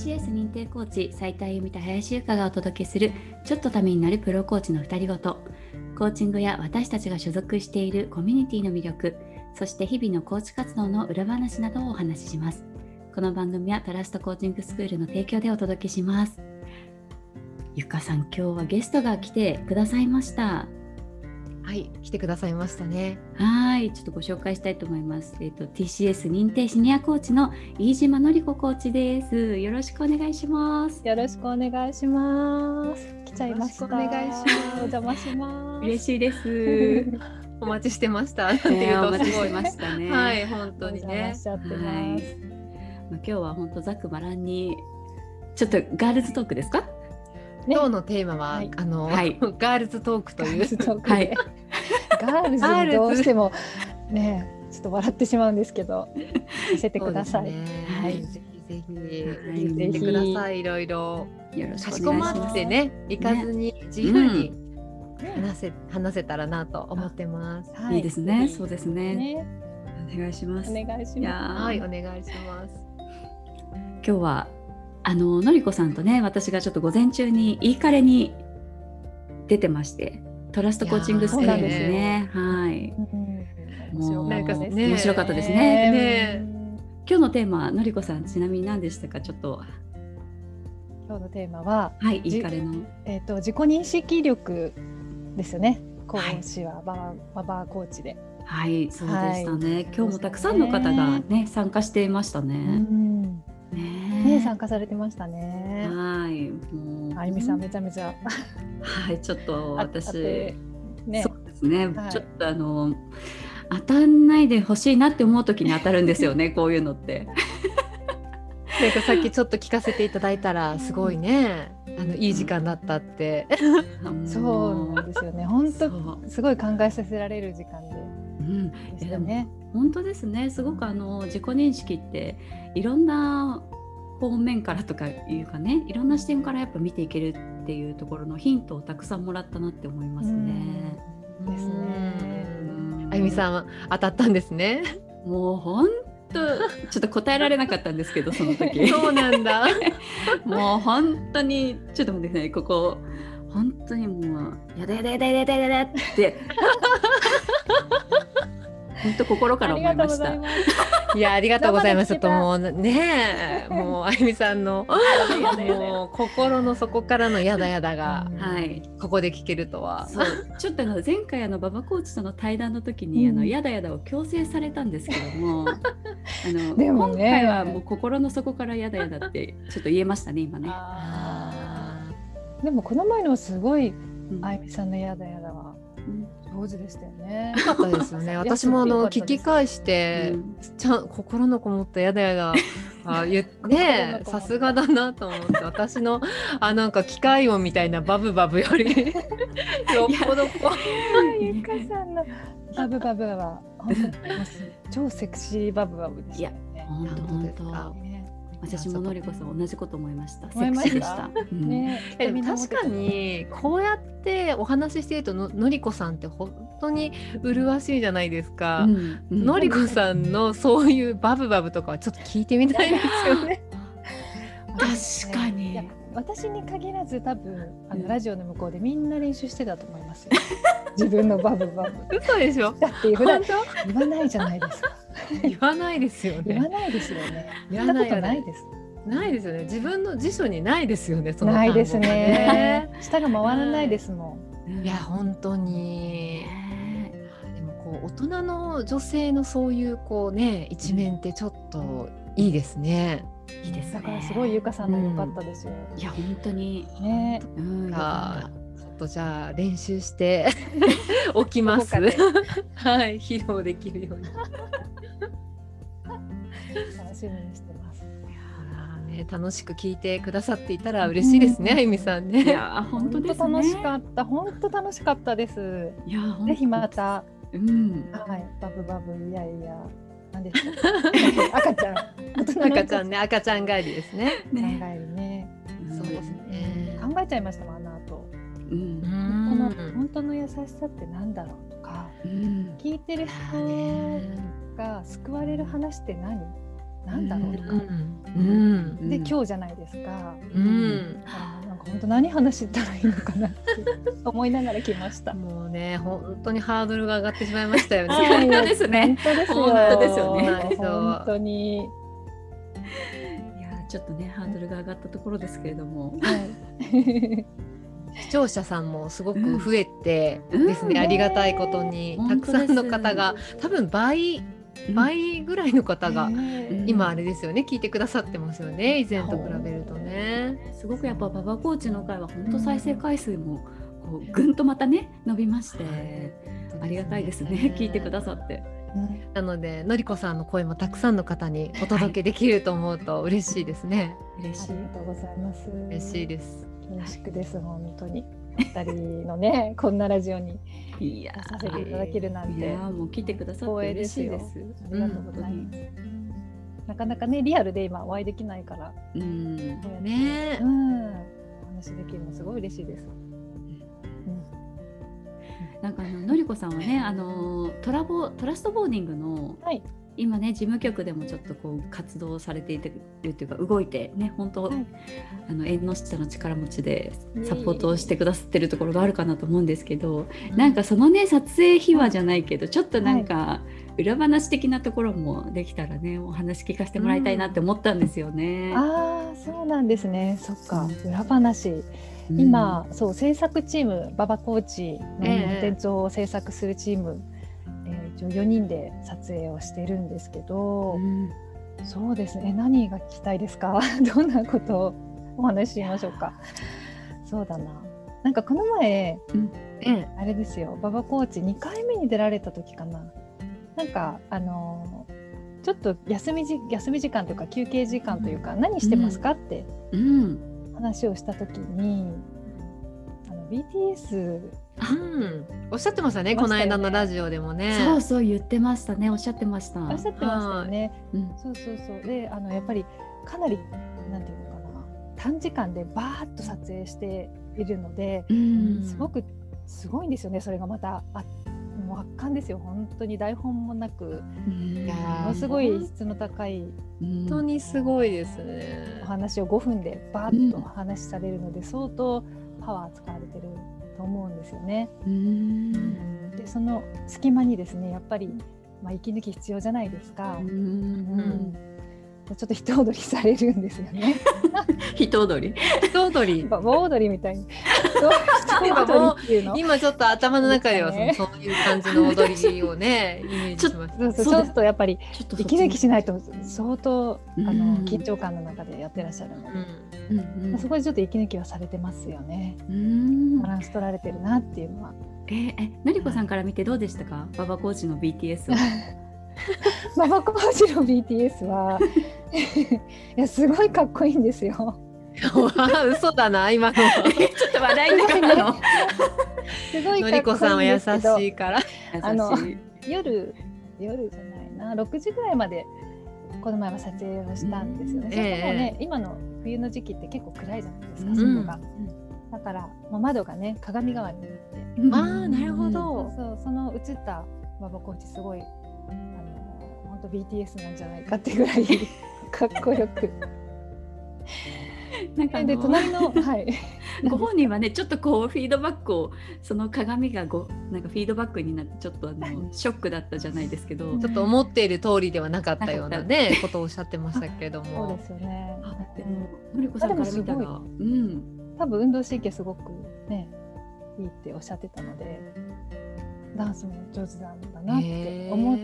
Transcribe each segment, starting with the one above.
cs 認定コーチ斉田由美と林由香がお届けするちょっとためになるプロコーチの2人ごと。コーチングや私たちが所属しているコミュニティの魅力そして日々のコーチ活動の裏話などをお話しします。この番組はトラストコーチングスクールの提供でお届けします。ゆかさん今日はゲストが来てくださいました。はい来てくださいましたね。はいちょっとご紹介したいと思います。えっ、ー、と TCS 認定シニアコーチの飯島のり子コーチです。よろしくお願いします。よろしくお願いします。来ちゃいました。お願いします。お邪魔します。嬉しいです。お待ちしてました。っていうとすごいましたね。はい、本当にね。はい、まあ今日は本当ざくばらんにちょっとガールズトークですか？ね、今日のテーマは、はい、あの、はい、ガールズトークという。はい。ガールズにどうしてもね、ちょっと笑ってしまうんですけど、見せてください。ね、はい。ぜひぜひ聞いてください。いろいろ。よろしくかしこまってね、行かずに自由に、話せ話せたらなと思ってます。いいですね。そうですね。お願いします。お願いします。はい、お願いします。今日はあののりこさんとね私がちょっと午前中にいいカレに出てましてトラストコーチングスクールですね。はい。もうなんかね面白かったですね。ね今日のテーマのりこさんちなみに何でしたか？ちょっと。今日のテーマははいいいカレのえっ、ー、と自己認識力ですよね。講師はババババコーチで。はい、そうでしたね。はい、今日もたくさんの方がね参加していましたね。う参加されてましたね。はい。もうあゆみさんめちゃめちゃはいちょっと私ねそうですね、はい、ちょっとあの当たんないでほしいなって思う時に当たるんですよね こういうのって。なんかさっきちょっと聞かせていただいたらすごいね、あのいい時間だったって。そうなんですよね。本当すごい考えさせられる時間で。うん、でしたね。本当ですね。すごくあの自己認識っていろんな方面からとかいうかねいろんな視点からやっぱ見ていけるっていうところのヒントをたくさんもらったなって思いますね。ですね。あゆみさん当たったんですね。もう本当ちょっと答えられなかったんですけど その時。そうなんだ。もう本当にちょっと待ってくださいここ本当にもうやだやだやだやだやだって。本当心から思いました。いやありがとうございます。ともうねもうあゆみさんの もう心の底からのやだやだが、はい、ここで聞けるとは。そうちょっとあの前回あの馬場コーチとの対談の時に、あのやだやだを強制されたんですけども、あの、ね、今回はもう心の底からやだやだってちょっと言えましたね今ね。でもこの前のすごい、あゆみさんのやだやだは。上手でしたよね。よかったですよね。私もあの聞き返して、うん、ちゃん心のこもったやだやだ。あ 言ってさすがだなと思って私のあなんか機械音みたいなバブバブより よっぽどこうゆかさんのバブバブは本当に超セクシーバブバブでしたね。いや本当本当。私ものりこさん同じこと思いました。セクシーでした。ね、え確かにこうやってお話ししているとののりこさんって本当に麗しいじゃないですか。うんうん、のりこさんのそういうバブバブとかはちょっと聞いてみたいですよね。確かに。私に限らず多分あのラジオの向こうでみんな練習してたと思いますよ。自分のバブバブ。嘘でしょ。だって普段言わないじゃないですか。言わないですよね。言わないですよね。言わないないです。ないですよね。自分の辞書にないですよね。そのないですね。舌が回らないですもん。いや本当に。でもこう大人の女性のそういうこうね一面ってちょっといいですね。いいです、だからすごいゆかさんの良かったですよ。いや本当にね。うん。とじゃあ練習して おきます。はい、披露できるように。楽しみにしてます。ね、楽しく聞いてくださっていたら嬉しいですね、あゆみさんね。いや、本当、ね、楽しかった、本当楽しかったです。いや、ぜひまた。うん、はい、バブバブ、いやいや。なんで赤ちゃん。赤ちゃんね、赤ちゃん帰りですね。ね帰りね。そうですね。考えちゃいましたもん、あの後。うん、この本当の優しさってなんだろうとか、うん、聞いてる人が救われる話って何？なんだろうとか、うん、で今日じゃないですか。うん、なんか本当何話したらいいのかなって 思いながら来ました。もうね本当にハードルが上がってしまいましたよね。本当ですね。本当ですよ。ね。本当に。いやちょっとねハードルが上がったところですけれども。はい視聴者さんもすごく増えてですね、うん、ありがたいことに、たくさんの方が多分倍倍ぐらいの方が今あれですよね聞いてくださってますよね以前と比べるとね。すごくやっぱ馬場コーチの会は本当再生回数もこうぐんとまたね伸びまして、ありがたいですね聞いてくださって。なのでのりこさんの声もたくさんの方にお届けできると思うと嬉しいですね。はい、嬉しい。ありがとうございます。嬉しいです。恐縮です、本当に。二人のね こんなラジオにいやさせていただけるなんて。もう来てくださって嬉しいです。ありがとうございます、なかなかねリアルで今お会いできないからうん。ね。うん。お話できるのすごい嬉しいです、なんかあののりこさんはねあのトラボトラストボーディングの、はい、今ね事務局でもちょっとこう活動されているというか動いてね本当、はい、あの縁の下の力持ちでサポートをしてくださってるところがあるかなと思うんですけど、うん、なんかそのね撮影秘話じゃないけどちょっとなんか裏話的なところもできたらねお話聞かせてもらいたいなって思ったんですよね。うん、ああそうなんですね。そっか、うん、裏話。今、そう制作チーム馬場コーチのコンテンツを制作するチーム、えー一応4人で撮影をしてるんですけど、うん、そうですね。何が聞きたいですか？どんなことをお話ししましょうか？そうだな。なんかこの前、うん、あれですよ。馬場コーチ2回目に出られた時かな。なんかあのちょっと休みじ休み時間というか休憩時間というか、うん、何してますか？って、話をした時に、BTS うん、おっしゃってましたね、この間のラジオでもね。そうそう言ってましたね、おっしゃってました。おっしゃってましたよね。うん、そうそうそう。で、あのやっぱりかなりなんていうのかな、短時間でバーッと撮影しているので、うん、すごくすごいんですよね。それがまたあもう圧巻ですよ。本当に台本もなく、ものすごい質の高い。本当にすごいですね。お話を5分でバーッとお話しされるので、相当パワー使われてると思うんですよね。でその隙間にですねやっぱり、まあ、息抜き必要じゃないですか。うんちょっと人踊りされるんですよね。人踊り。人踊り。棒踊りみたいに。今も今ちょっと頭の中ではその、そういう感じの踊りをねイメージします。そうそうちょっとやっぱり息抜きしないと相当あの緊張感の中でやってらっしゃるので、うんうん、そこでちょっと息抜きはされてますよね。バランス取られてるなっていうのは。えー、えのりこさんから見てどうでしたか、馬場コーチの BTS は。馬場コーチの BTS は いやすごいかっこいいんですよ。嘘だな今の笑いながらの？すごいのりこさんは優しいから。あの夜夜じゃないな。6時ぐらいまでこの前は撮影をしたんですよね。うん、それもね、えー、今の冬の時期って結構暗いじゃないですか、外が。だから、まあ、窓がね鏡代わりになって、うあなるほど、そうその映った馬場コーチすごいあの本当 BTS なんじゃないかってぐらいかっこよく。なんかで隣の、はい、ご本人はねちょっとこうフィードバックをその鏡がごなんかフィードバックになってちょっとあのショックだったじゃないですけどちょっと思っている通りではなかったようなね ことをおっしゃってましたけれども。そうですよね。でものりこさんから見たらうん。多分運動神経すごくねいいっておっしゃってたのでダンスも上手なんだなって思っ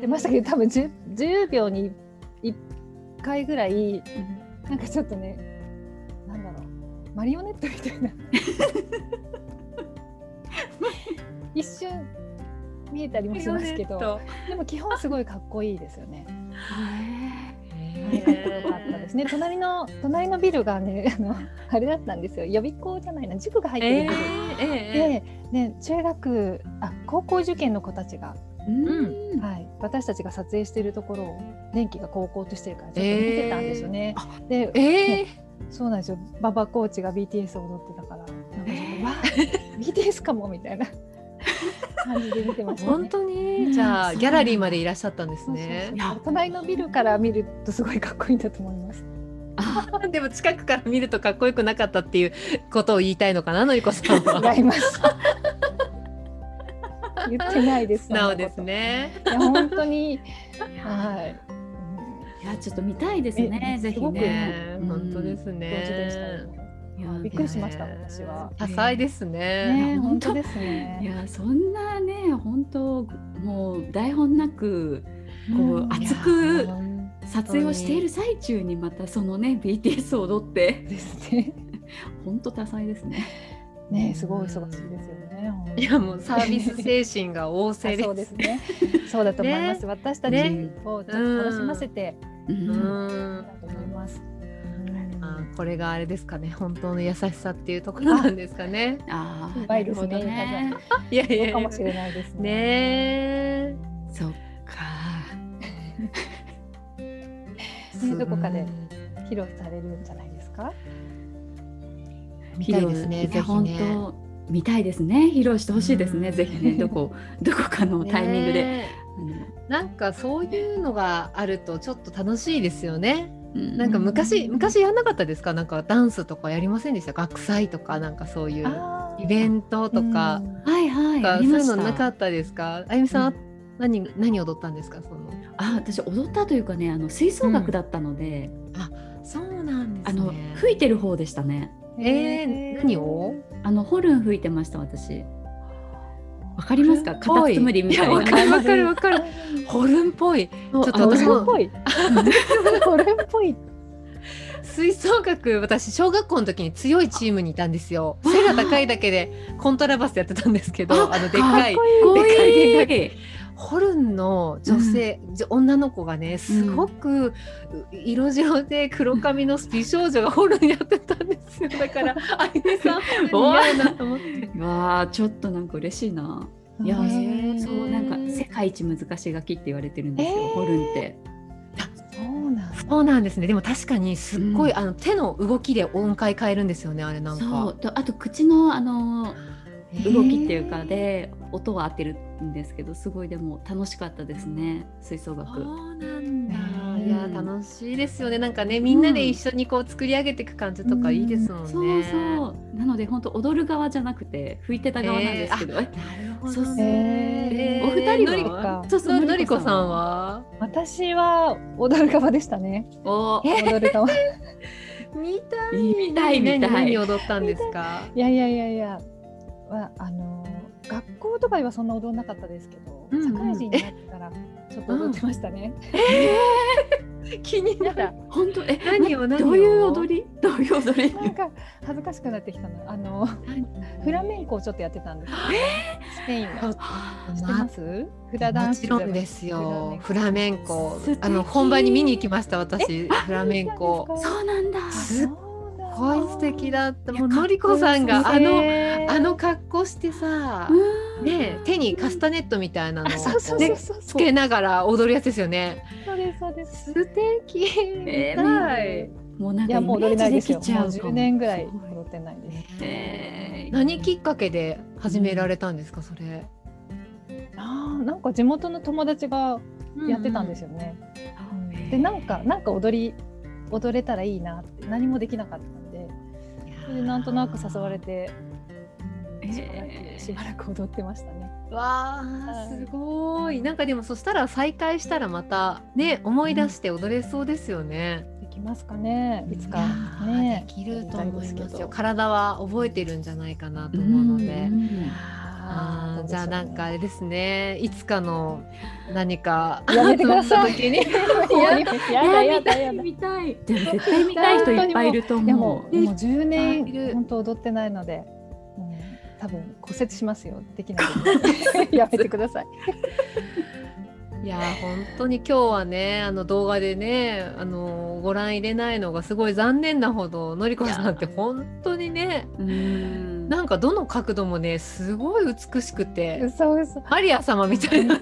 てましたけど多分 10, 10秒に1回ぐらいなんかちょっとねマリオネットみたいな 一瞬見えたりもしますけどでも基本すごいかっこいいですよね。かっこよかったですね。隣の隣のビルがね、あのあれだったんですよ。予備校じゃないな、塾が入ってるビル、えー、で、ね、中学あ高校受験の子たちが。うんはい、私たちが撮影しているところを電気が高校としてるからちょっと見てたんですよね。えー、で、えー、そうなんですよ。馬場コーチが BTS を踊ってたから、なんかちょっとわ BTS かもみたいな。感じで見てました、ね。本当に？じゃあギャラリーまでいらっしゃったんですねそうそうそう隣のビルから見るとすごいかっこいいんだと思います。あでも近くから見るとかっこよくなかったっていうことを言いたいのかなのりこさんは違います。言ってないです。素直です。ねいや本当にはい。いやちょっと見たいですねえぜひすごくね本当ですねよ。いやびっくりしました私は。多彩ですねね本当ですいね。やそんなね本当もう台本なくこううん熱く本撮影をしている最中にまたそのね BTS を踊ってですね。本当多彩ですね。ねすごい忙しいですよね。いやもうサービス精神が旺盛ですあそうですね。そうだと思います。私たちねをちょっと楽しませてうん。だと思います。あこれがあれですかね本当の優しさっていうところなん。ですかねああいですね。いやいやいやそうかもしれないですね。ねえそっか。ねどこかで披露されるん。じゃないですか。見たいですね披露いや本ぜひね当見たいですね披露してほしいですね、ぜひねどこどこかのタイミングで。ねなんかそういうのがあるとちょっと楽しいですよね。なんか昔昔やんなかったですか？なんかダンスとかやりませんでした？学祭とかなんかそういうイベントとか、はいはい。そういうのなかったですか？あゆみさん、う何何踊ったんですか？その。あ私踊ったというかねあの吹奏楽だったので、そうなんですあのね吹いてる方でしたね。えー、何を？あのホルン吹いてました私わかりますか？カタツムリみたいな。わかるわかるわかる。ホルンっぽい。ちょっと私も。これっぽい。これっぽい。吹奏楽私小学校の時に強いチームにいたんですよ。背が高いだけでコントラバスやってたんですけどあのでっかいでかい。でかいでホルンの女性、じ女の子がねすごくう色白で黒髪の美少女がホルンやってたんですよ。だからあゆみさんホルン似合うなと思って。わあちょっとなんか嬉しいな。いやそうなんか世界一難しい楽器って言われてるんですよ、えー。ホルンって。そうなんですね。でも確かにすっごい、うん。あの手の動きで音階変えるんですよねあれなんか。そう。とあと口のあの動きっていうかで音は合ってるんですけどすごいでも楽しかったですね吹奏楽。そうなんだ、うん。いや楽しいですよね。なんかねみんなで一緒にこう作り上げていく感じとかいいですもんね、そうそう。なので本当踊る側じゃなくて吹いてた側なんですけど、なるほどそうそう。へー。お二人のりはかそうそうのりこさんは？私は踊る側でしたね。お。踊る側。い見たい。見たい見たい。何何踊ったんですか？やいやいやいや。はあの学校とかではそんな踊んなかったですけど、うんうん。社会人になってからちょっと踊ってましたね。気になる。本当？え何を何を？などういう踊り？どういう踊り？なんか恥ずかしくなってきたな。あのフラメンコをちょっとやってたんですよ。スペインの。知ってます？フラダンもスですよ。フフララメンコ。あの本番に見に行きました私。フラメンコ。そうなんだ。すっすごい素敵だったもうのりこさんがあのあのの格好してさうん。ね手にカスタネットみたいなのをつけながら踊るやつですよね。そうですそうです。素敵。え見たい。もうな。んかもう踊れないですよ。もう10きちゃうかも年ぐらい踊ってないです。え。ー。何きっかけで始められたんですかそれ。ああなんか地元の友達がやってたんですよね。うん。でなんかなんか踊り踊れたらいいなって何もできなかったんでなんとなく誘われてしばらえくしばらく踊ってましたね。わあすごいなんかでもそしたら再会したらまたね思い出して踊れそうですよね。できますかねいつかね。できると思いますよ体は覚えてるんじゃないかなとー思うので。んあーじゃあなんかあやれですねいつかの何かめてください。やだやだやだ。見たいでも絶対見たい人いっぱいいるといや思うもうもう10いる年本当踊ってないので、もう多分骨折しますよ。できないので やめてください。いやー本当に今日はねあの動画でねあのご覧入れないのがすごい残念なほどのりこさんって本当にねうん。なんかどの角度もねすごい美しくて嘘嘘。マリア様みたいな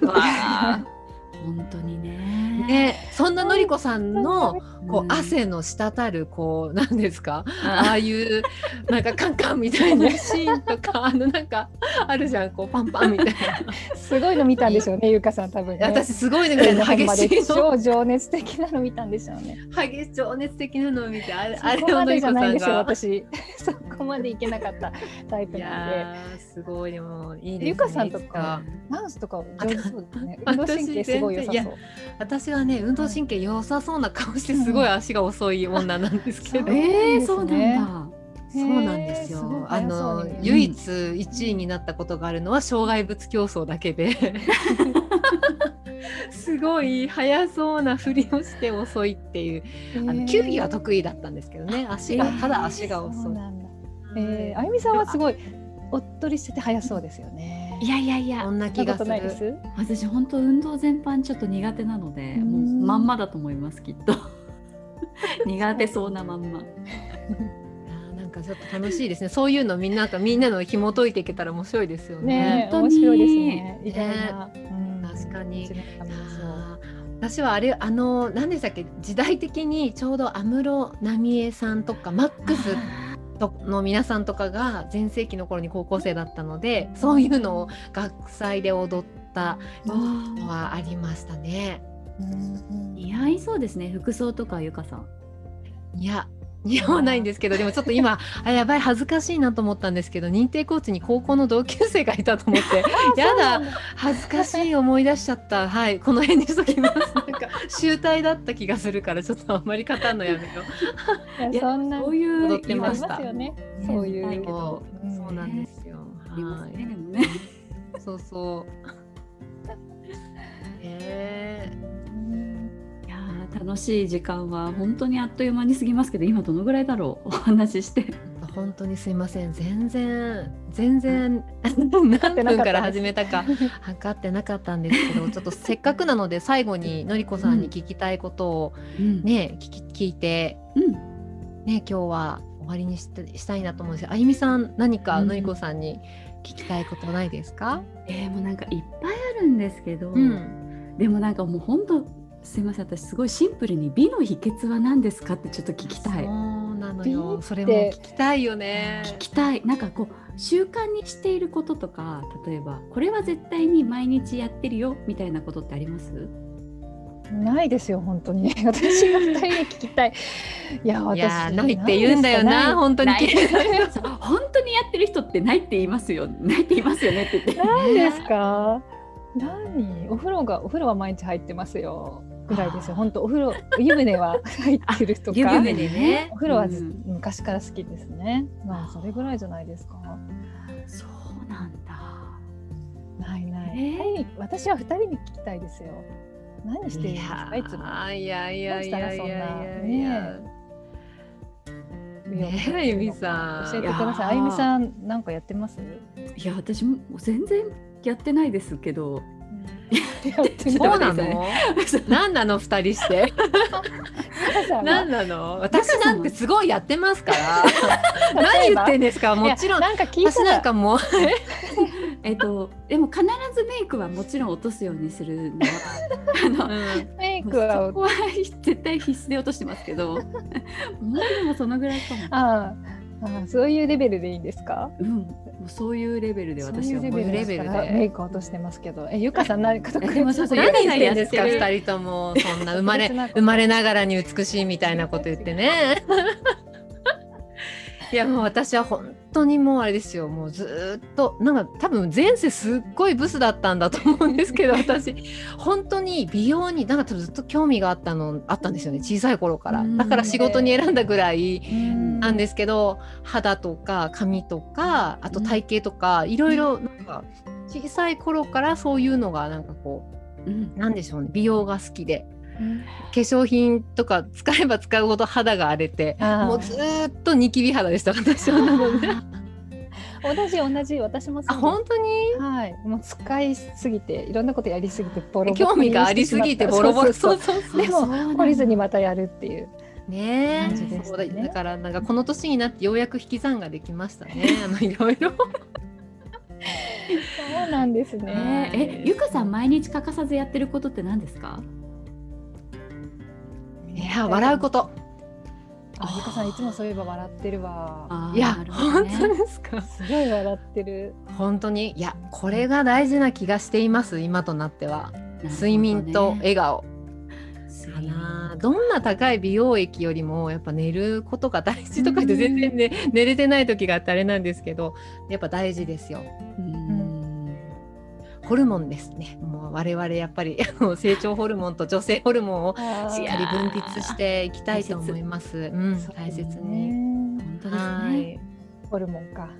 本当にね。ね、そんなのりこさんのこううん汗の滴るこう なんですか？ああいうなんかカンカンみたいなシーンとか あのなんかあるじゃんこうパンパンみたいな すごいの見たんでしょうね、ゆかさん多分ね。私すごいのみた激しいの超情熱的なの見たんでしょうね。激しい情熱的なのを見てあれあそこまでじれをのりこさゃないんですよ、んが。私。そこまでいけなかったタイプいなんで。すごいでもいいですね。ゆかさんとかダンスとか上手そうですね。あ運動神経すごい良さそう。私はね運動神経良さそうな顔してすごい足が遅い女なんですけど、うんえー、そそうなんだ。そうなんですよ。あのに。唯一1位になったことがあるのは障害物競争だけで。すごい速そうなふりをして遅いっていう。あの球技は得意だったんですけどね。足がえーただ足が遅い。えー、あゆみさんはすごいおっとりしてて速そうですよね。いやいやいや。そんな気がする。ないです。私本当運動全般ちょっと苦手なのでうん。もうまんまだと思いますきっと 苦手そうなまんまなんかちょっと楽しいですね。そういうのみんなとみんなの紐解いていけたら面白いですよね。ね面白いですね。意外な。うん確かに私はあれあの何でしたっけ？時代的にちょうど安室奈美恵さんとかマックスとの皆さんとかが全盛期の頃に高校生だったのでそういうのを学祭で踊ったのはありましたね。うん似合いそうですね服装とかゆかさんいや似合わないんですけどでもちょっと今 あやばい恥ずかしいなと思ったんですけど認定コーチに高校の同級生がいたと思って やだ恥ずかしい思い出しちゃったはいこの辺にしときます なんか集大だった気がするからちょっとあんまり語るのやめよう。いやそんなそういう踊ってましたね。そういねう。そうなんですよ。ねはでもねい。そうそう。えー楽しい時間は本当にあっという間に過ぎますけど今どのぐらいだろう？お話ししてー、本当にすいません。全然全然何分から始めたか測ってなかったんですけど、ちょっとせっかくなので最後にのりこさんに聞きたいことをうんね、聞き聞いてうんね今日は終わりにしたしたいなと思うんですよ。あゆみさん何かうんのりこさんに聞きたいことないですか？えーもうなんかいっぱいあるんですけど、うん。でもなんかもう本当すいません私すごいシンプルに美の秘訣は何ですかってちょっと聞きたいそうなの美よ。それも聞きたいよね。聞きたいなんかこう習慣にしていることとか例えばこれは絶対に毎日やってるよみたいなことってあります？ないですよ本当に。私が二人に聞きたい。いや私いやーないって言うんだよな本当に 本当にやってる人ってないって言いますよないって言いますよねって言って何ですか？何？お風呂がお風呂は毎日入ってますよ。ぐらいですよ。本当お風呂湯船は 入ってるとか。湯船でねお風呂はず、うん昔から好きですね。まあそれぐらいじゃないですか。そうなんだないない。えーはい私は二人に聞きたいですよ。何してるんですか？いつも。ーいやいやいやいやいやいやねねえあゆみさん教えてください。あゆみさんなんかやってます？いや私も全然やってないですけど。そうなの？何なの？二人して。何 なの？私なんてすごいやってますから。何言ってんですか？もちろん。なんか聞いた。私なんかもう。えっとでも必ずメイクはもちろん落とすようにするのはあのメイクそはこは絶対必須で落としてますけど。本当にもうそのぐらいかも、ああああそういうレベルでいいんですか？うん、そういうレベルで私はもうレベルでメイクは落としてますけど、えゆかさん何か特えでもそうそう何ゆか言ってんですか二人ともそんな生まれ 別なこと。生まれながらに美しいみたいなこと言ってねいやもう私は本当にもうあれですよ。もうずーっと。なんか多分前世すっごいブスだったんだと思うんですけど 私。本当に美容になんかずっと興味があったのあったんですよね。小さい頃から。うん。だから仕事に選んだぐらいななんですけど肌とか髪とかあと体型とかいろいろなんか小さい頃からそういうのがなんかこうん。うなんでしょうね。美容が好きで化粧品とか使えば使うほど肌が荒れてもうずーっとニキビ肌でした私は。なので同じ同じ私も本当に？はい。もう使いすぎていろんなことやりすぎてボロボロ興味がありすぎてボロボロ。そうそうそう。でも懲りずにまたやるっていう。ね感じでしたね。そうだだからなんかこの年になってようやく引き算ができましたね。あのいろいろ。そうなんですね。え、ゆかさん毎日欠かさずやってることって何ですか？いや笑うこと。あ、ゆかさんいつもそういえば笑ってるわ。いや、ね本当ですか？すごい笑ってる。本当にいやこれが大事な気がしています今となっては。ね睡眠と笑顔。かなどんな高い美容液よりもやっぱ寝ることが大事とかって全然ね、寝れてない時があってあれなんですけどやっぱ大事ですよ。うんホルモンですね。もう我々やっぱり 成長ホルモンと女性ホルモンをしっかり分泌していきたいと思います。うん、大切に。本当ですね。はい。ホルモンか。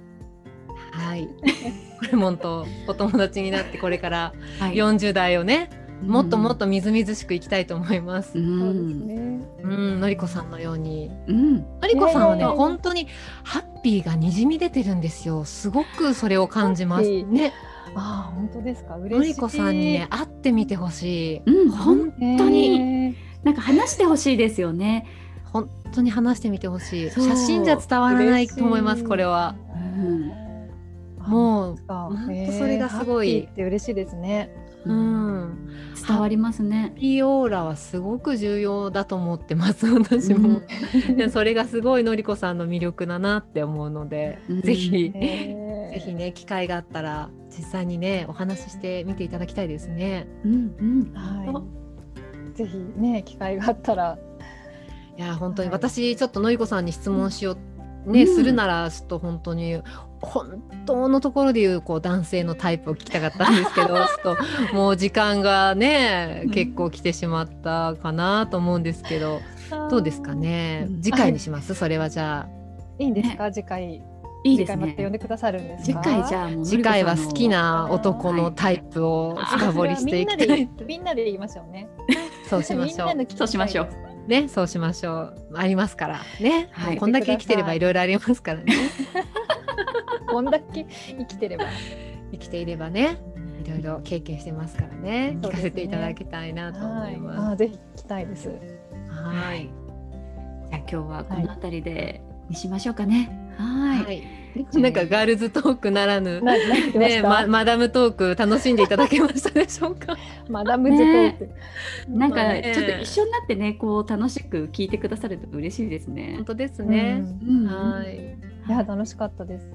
はい。ホルモンとお友達になってこれからはい40代をね、もっともっとみずみずしくいきたいと思います。うそうですんね。うん、のりこさんのように。うんのりこさんはね、本当にハッピーがにじみ出てるんですよ。すごくそれを感じます。ね、ああ、本当ですか？嬉しい。のりこさんにね、会ってみてほしい。うん本本当になんか話してほしいですよね。本当に話してみてほしい。写真じゃ伝わらないと思います。これは。うんもう本本当それがすごいって嬉しいですね。うん。伝わりますね。ピーオーラはすごく重要だと思ってます。私も。でそれがすごいのりこさんの魅力だなって思うので、うんぜひ、ぜぜひね機会があったら実際にねお話ししてみていただきたいですね。うんうん。はい。ぜひね機会があったら。いや本当に、はい私ちょっとのりこさんに質問しよう、ねうんするならちょっと本当に本当のところでいうこう男性のタイプを聞きたかったんですけど ちょっともう時間がねうん結構来てしまったかなと思うんですけどどうですかね？うん次回にします？それはじゃあいいんですか？次回。いいです次回また呼んね。でくださるんです次か。回じゃあもう次回は好きな男のはい。タイプをあ深掘りしていきたいなでみんなで言いましょうね。そうしましょう。そうしましょう。ね。そうしましょう。ありますからね、はい。こんだけ生きてればい。ろいろありますからね。こんだけ生きてれば。生きていればね。いろいろ経験してますからね。聞かせていただきたいなと思はいい。ます。あぜひ聞きたいです。はい。じゃあ今日はこの辺りでにしましょうかね。はい。はい なんかガールズトークならぬね、た？ま、マダムトーク楽しんでいただけましたでしょうか？マダムズトーク。なんかちょっと一緒になってねこう楽しく聞いてくださると嬉しいですね本。当ですね。うんうんはい。いや楽しかったです。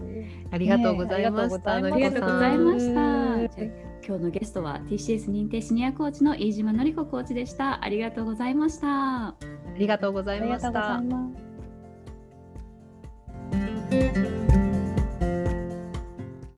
ありがとうございました。ねありがとうございました。今日のゲストは TCS 認定シニアコーチの飯島のり子コーチでした。ありがとうございました。ありがとうございましたい。ます。